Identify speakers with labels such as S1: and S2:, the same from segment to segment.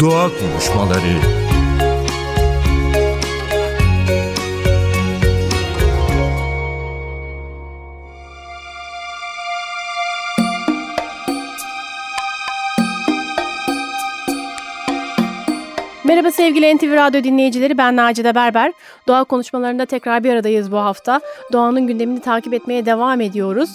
S1: Doğa Konuşmaları
S2: Merhaba sevgili NTV Radyo dinleyicileri ben Nacide Berber. Doğa konuşmalarında tekrar bir aradayız bu hafta. Doğanın gündemini takip etmeye devam ediyoruz.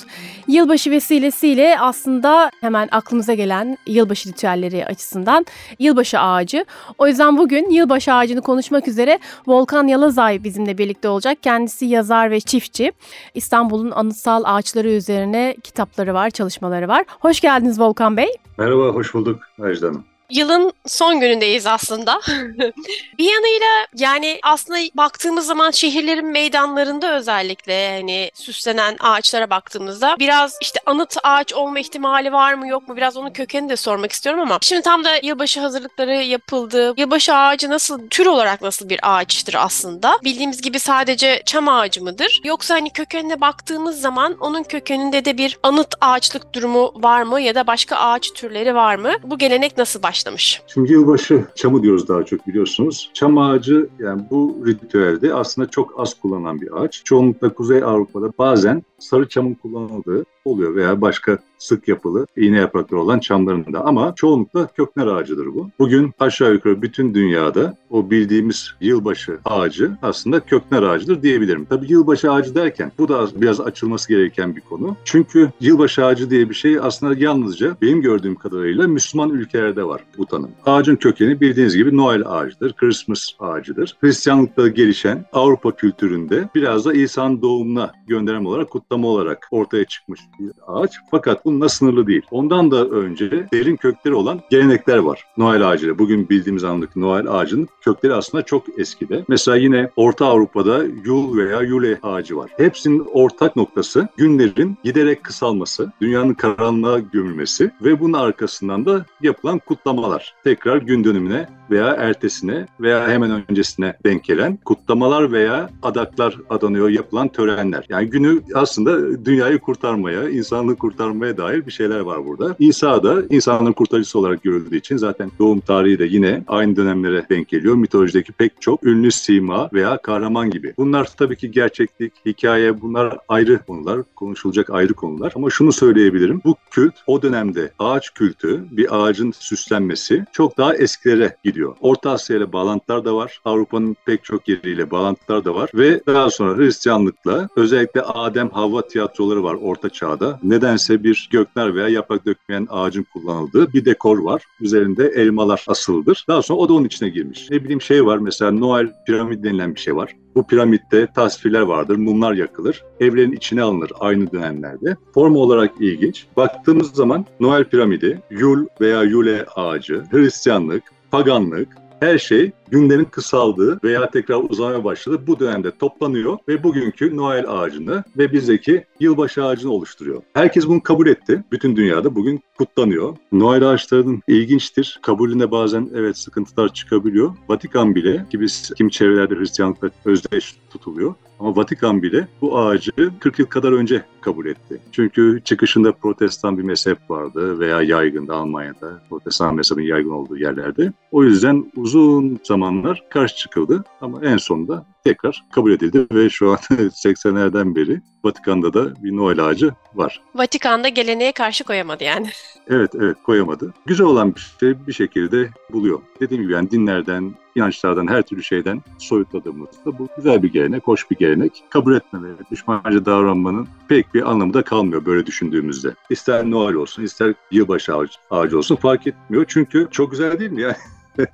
S2: Yılbaşı vesilesiyle aslında hemen aklımıza gelen yılbaşı ritüelleri açısından yılbaşı ağacı. O yüzden bugün yılbaşı ağacını konuşmak üzere Volkan Yalazay bizimle birlikte olacak. Kendisi yazar ve çiftçi. İstanbul'un anıtsal ağaçları üzerine kitapları var, çalışmaları var. Hoş geldiniz Volkan Bey.
S3: Merhaba, hoş bulduk Ajda Hanım
S2: yılın son günündeyiz aslında. bir yanıyla yani aslında baktığımız zaman şehirlerin meydanlarında özellikle hani süslenen ağaçlara baktığımızda biraz işte anıt ağaç olma ihtimali var mı yok mu biraz onun kökenini de sormak istiyorum ama şimdi tam da yılbaşı hazırlıkları yapıldı. Yılbaşı ağacı nasıl tür olarak nasıl bir ağaçtır aslında? Bildiğimiz gibi sadece çam ağacı mıdır? Yoksa hani kökenine baktığımız zaman onun kökeninde de bir anıt ağaçlık durumu var mı ya da başka ağaç türleri var mı? Bu gelenek nasıl başladı? Başlamış.
S3: Şimdi yılbaşı çamı diyoruz daha çok biliyorsunuz. Çam ağacı yani bu ritüelde aslında çok az kullanılan bir ağaç. Çoğunlukla Kuzey Avrupa'da bazen sarı çamın kullanıldığı oluyor veya başka sık yapılı iğne yaprakları olan çamlarında ama çoğunlukla kökner ağacıdır bu. Bugün aşağı yukarı bütün dünyada o bildiğimiz yılbaşı ağacı aslında kökner ağacıdır diyebilirim. Tabii yılbaşı ağacı derken bu da biraz açılması gereken bir konu. Çünkü yılbaşı ağacı diye bir şey aslında yalnızca benim gördüğüm kadarıyla Müslüman ülkelerde var bu tanım. Ağacın kökeni bildiğiniz gibi Noel ağacıdır, Christmas ağacıdır. Hristiyanlıkta gelişen Avrupa kültüründe biraz da İsa'nın doğumuna gönderme olarak kutlama olarak ortaya çıkmış bir ağaç. Fakat bununla sınırlı değil. Ondan da önce derin kökleri olan gelenekler var. Noel ağacı. Bugün bildiğimiz anlamdaki Noel ağacının kökleri aslında çok eskide. Mesela yine Orta Avrupa'da Yul veya Yule ağacı var. Hepsinin ortak noktası günlerin giderek kısalması, dünyanın karanlığa gömülmesi ve bunun arkasından da yapılan kutlamalar. Tekrar gün dönümüne veya ertesine veya hemen öncesine denk gelen kutlamalar veya adaklar adanıyor yapılan törenler. Yani günü aslında dünyayı kurtarmaya, insanlığı kurtarmaya dair bir şeyler var burada. İsa da insanlığın kurtarıcısı olarak görüldüğü için zaten doğum tarihi de yine aynı dönemlere denk geliyor. Mitolojideki pek çok ünlü sima veya kahraman gibi. Bunlar tabii ki gerçeklik, hikaye bunlar ayrı konular, konuşulacak ayrı konular. Ama şunu söyleyebilirim. Bu kült o dönemde ağaç kültü, bir ağacın süslenmesi çok daha eskilere gidiyor. Orta Asya ile bağlantılar da var. Avrupa'nın pek çok yeriyle bağlantılar da var ve daha sonra Hristiyanlıkla özellikle Adem Havva tiyatroları var Orta Çağ'da. Nedense bir gökler veya yaprak dökmeyen ağacın kullanıldığı bir dekor var. Üzerinde elmalar asılıdır. Daha sonra o da onun içine girmiş. Ne bileyim şey var mesela Noel piramit denilen bir şey var. Bu piramitte tasvirler vardır, mumlar yakılır. Evlerin içine alınır aynı dönemlerde. Form olarak ilginç. Baktığımız zaman Noel piramidi, Yul veya Yule ağacı, Hristiyanlık, paganlık, her şey günlerin kısaldığı veya tekrar uzamaya başladı. Bu dönemde toplanıyor ve bugünkü Noel ağacını ve bizdeki yılbaşı ağacını oluşturuyor. Herkes bunu kabul etti. Bütün dünyada bugün kutlanıyor. Noel ağaçlarının ilginçtir. Kabulünde bazen evet sıkıntılar çıkabiliyor. Vatikan bile ki biz kim çevrelerde Hristiyanlıkla özdeş tutuluyor. Ama Vatikan bile bu ağacı 40 yıl kadar önce kabul etti. Çünkü çıkışında protestan bir mezhep vardı veya yaygındı Almanya'da. Protestan mezhebin yaygın olduğu yerlerde. O yüzden uzun zamanlar karşı çıkıldı ama en sonunda tekrar kabul edildi ve şu an 80'lerden beri Vatikan'da da bir Noel ağacı var.
S2: Vatikan'da geleneğe karşı koyamadı yani.
S3: Evet evet koyamadı. Güzel olan bir şey bir şekilde buluyor. Dediğim gibi yani dinlerden, inançlardan, her türlü şeyden soyutladığımızda bu güzel bir gelenek, hoş bir gelenek. Kabul etme ve düşmanca davranmanın pek bir anlamı da kalmıyor böyle düşündüğümüzde. İster Noel olsun, ister yılbaşı ağacı, ağacı olsun fark etmiyor. Çünkü çok güzel değil mi yani?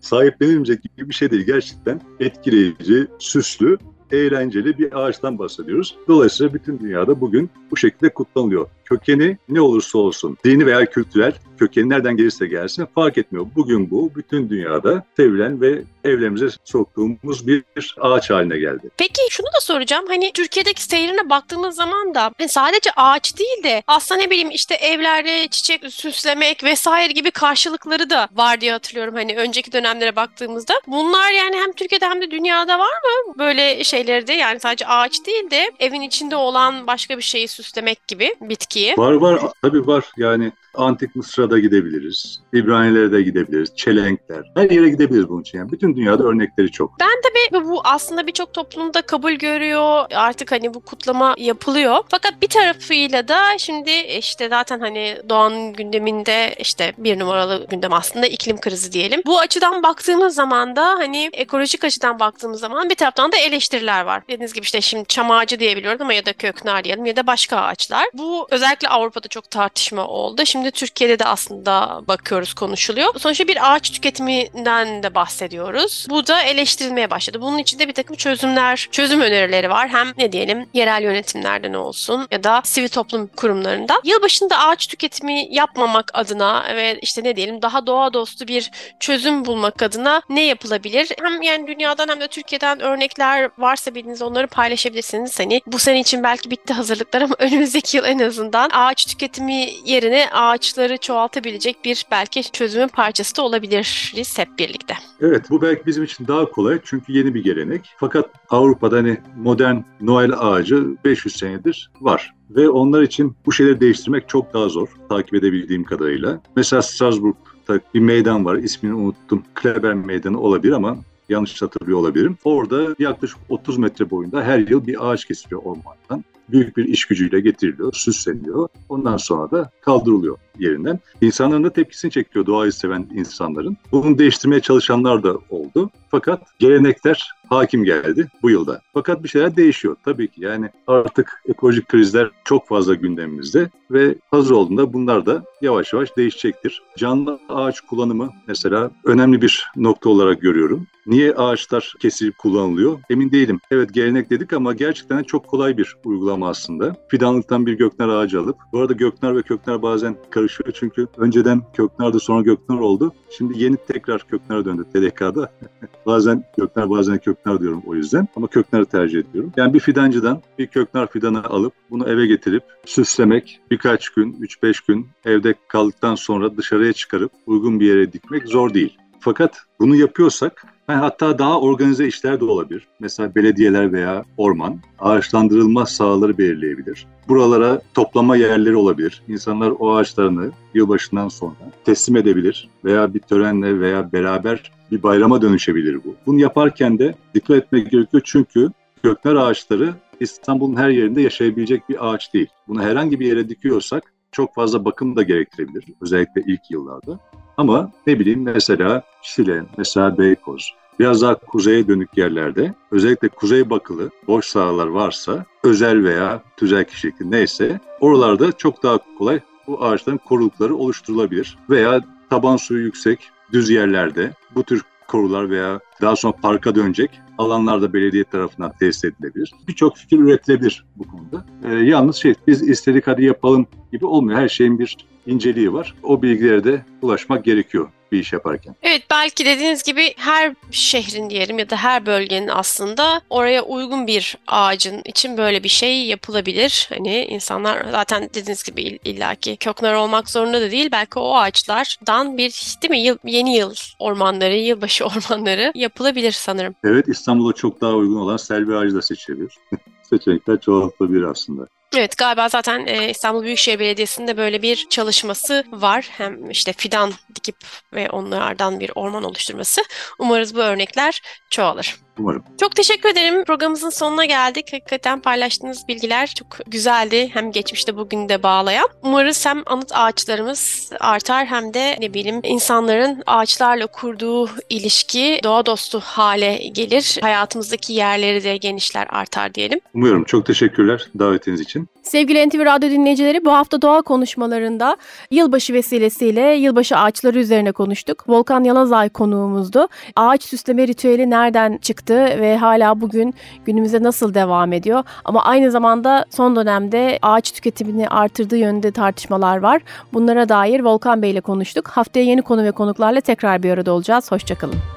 S3: sahiplenilmeyecek gibi bir şey değil. Gerçekten etkileyici, süslü, eğlenceli bir ağaçtan bahsediyoruz. Dolayısıyla bütün dünyada bugün bu şekilde kutlanılıyor. Kökeni ne olursa olsun, dini veya kültürel kökeni nereden gelirse gelsin fark etmiyor. Bugün bu bütün dünyada sevilen ve evlerimize soktuğumuz bir ağaç haline geldi.
S2: Peki şunu da soracağım. Hani Türkiye'deki seyrine baktığımız zaman da hani sadece ağaç değil de aslında ne bileyim işte evlerde çiçek süslemek vesaire gibi karşılıkları da var diye hatırlıyorum. Hani önceki dönemlere baktığımızda. Bunlar yani hem Türkiye'de hem de dünyada var mı böyle şeyleri de yani sadece ağaç değil de evin içinde olan başka bir şeyi süslemek gibi bitki Peki.
S3: Var var tabii var yani Antik Mısır'a da gidebiliriz. İbranilere de gidebiliriz. Çelenkler. Her yere gidebiliriz bunun için. Yani bütün dünyada örnekleri çok.
S2: Ben tabii bu aslında birçok toplumda kabul görüyor. Artık hani bu kutlama yapılıyor. Fakat bir tarafıyla da şimdi işte zaten hani Doğan'ın gündeminde işte bir numaralı gündem aslında iklim krizi diyelim. Bu açıdan baktığımız zaman da hani ekolojik açıdan baktığımız zaman bir taraftan da eleştiriler var. Dediğiniz gibi işte şimdi çam ağacı diyebiliyoruz ama ya da köknar diyelim ya da başka ağaçlar. Bu özellikle Avrupa'da çok tartışma oldu. Şimdi Türkiye'de de aslında bakıyoruz konuşuluyor. Sonuçta bir ağaç tüketiminden de bahsediyoruz. Bu da eleştirilmeye başladı. Bunun içinde bir takım çözümler, çözüm önerileri var. Hem ne diyelim yerel yönetimlerden olsun ya da sivil toplum kurumlarında. Yılbaşında ağaç tüketimi yapmamak adına ve işte ne diyelim daha doğa dostu bir çözüm bulmak adına ne yapılabilir? Hem yani dünyadan hem de Türkiye'den örnekler varsa bildiğiniz onları paylaşabilirsiniz. Hani bu sene için belki bitti hazırlıklar ama önümüzdeki yıl en azından ağaç tüketimi yerine ağaçları çoğaltabilecek bir belki çözümün parçası da olabiliriz hep birlikte.
S3: Evet bu belki bizim için daha kolay çünkü yeni bir gelenek. Fakat Avrupa'da hani modern Noel ağacı 500 senedir var. Ve onlar için bu şeyleri değiştirmek çok daha zor takip edebildiğim kadarıyla. Mesela Strasbourg'da bir meydan var ismini unuttum. Kleber Meydanı olabilir ama yanlış hatırlıyor olabilirim. Orada yaklaşık 30 metre boyunda her yıl bir ağaç kesiliyor ormandan. Büyük bir iş gücüyle getiriliyor, süsleniyor. Ondan sonra da kaldırılıyor yerinden. İnsanların da tepkisini çekiyor doğayı seven insanların. Bunu değiştirmeye çalışanlar da oldu. Fakat gelenekler hakim geldi bu yılda. Fakat bir şeyler değişiyor tabii ki. Yani artık ekolojik krizler çok fazla gündemimizde ve hazır olduğunda bunlar da yavaş yavaş değişecektir. Canlı ağaç kullanımı mesela önemli bir nokta olarak görüyorum. Niye ağaçlar kesilip kullanılıyor? Emin değilim. Evet gelenek dedik ama gerçekten çok kolay bir uygulama aslında. Fidanlıktan bir göknar ağacı alıp, bu arada göknar ve köknar bazen karışıyor çünkü önceden köknardı sonra göknar oldu. Şimdi yeni tekrar köknara döndü TDK'da. bazen köknar bazen köknar diyorum o yüzden ama köknarı tercih ediyorum. Yani bir fidancıdan bir köknar fidanı alıp bunu eve getirip süslemek birkaç gün, 3-5 gün evde kaldıktan sonra dışarıya çıkarıp uygun bir yere dikmek zor değil. Fakat bunu yapıyorsak yani hatta daha organize işler de olabilir. Mesela belediyeler veya orman ağaçlandırılma sahaları belirleyebilir. Buralara toplama yerleri olabilir. İnsanlar o ağaçlarını yılbaşından sonra teslim edebilir veya bir törenle veya beraber bir bayrama dönüşebilir bu. Bunu yaparken de dikkat etmek gerekiyor çünkü kökler ağaçları İstanbul'un her yerinde yaşayabilecek bir ağaç değil. Bunu herhangi bir yere dikiyorsak çok fazla bakım da gerektirebilir özellikle ilk yıllarda. Ama ne bileyim mesela Şile, mesela Beykoz, biraz daha kuzeye dönük yerlerde özellikle kuzey bakılı boş sahalar varsa özel veya tüzel kişilikli neyse oralarda çok daha kolay bu ağaçların korulukları oluşturulabilir. Veya taban suyu yüksek düz yerlerde bu tür korular veya daha sonra parka dönecek alanlarda belediye tarafından tesis edilebilir. Birçok fikir üretilebilir bu konuda. Ee, yalnız şey biz istedik hadi yapalım gibi olmuyor. Her şeyin bir inceliği var. O bilgilere de ulaşmak gerekiyor bir iş yaparken.
S2: Evet belki dediğiniz gibi her şehrin diyelim ya da her bölgenin aslında oraya uygun bir ağacın için böyle bir şey yapılabilir. Hani insanlar zaten dediğiniz gibi illaki köknar olmak zorunda da değil. Belki o ağaçlardan bir değil mi yıl, yeni yıl ormanları, yılbaşı ormanları yapılabilir sanırım.
S3: Evet İstanbul'a çok daha uygun olan selvi ağacı da seçilebilir. Seçenekler çoğaltılabilir aslında.
S2: Evet galiba zaten e, İstanbul Büyükşehir Belediyesi'nde böyle bir çalışması var. Hem işte fidan dikip ve onlardan bir orman oluşturması. Umarız bu örnekler çoğalır.
S3: Umarım.
S2: Çok teşekkür ederim. Programımızın sonuna geldik. Hakikaten paylaştığınız bilgiler çok güzeldi. Hem geçmişte bugün de bağlayan. Umarız hem anıt ağaçlarımız artar hem de ne bileyim insanların ağaçlarla kurduğu ilişki doğa dostu hale gelir. Hayatımızdaki yerleri de genişler artar diyelim.
S3: Umuyorum. Çok teşekkürler davetiniz için.
S4: Sevgili NTV Radyo dinleyicileri bu hafta doğa konuşmalarında yılbaşı vesilesiyle yılbaşı ağaçları üzerine konuştuk. Volkan Yalazay konuğumuzdu. Ağaç süsleme ritüeli nereden çıktı ve hala bugün günümüze nasıl devam ediyor? Ama aynı zamanda son dönemde ağaç tüketimini artırdığı yönünde tartışmalar var. Bunlara dair Volkan Bey ile konuştuk. Haftaya yeni konu ve konuklarla tekrar bir arada olacağız. Hoşçakalın.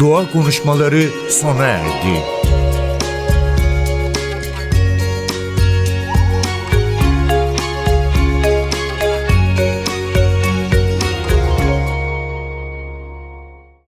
S1: Doğa konuşmaları sona erdi.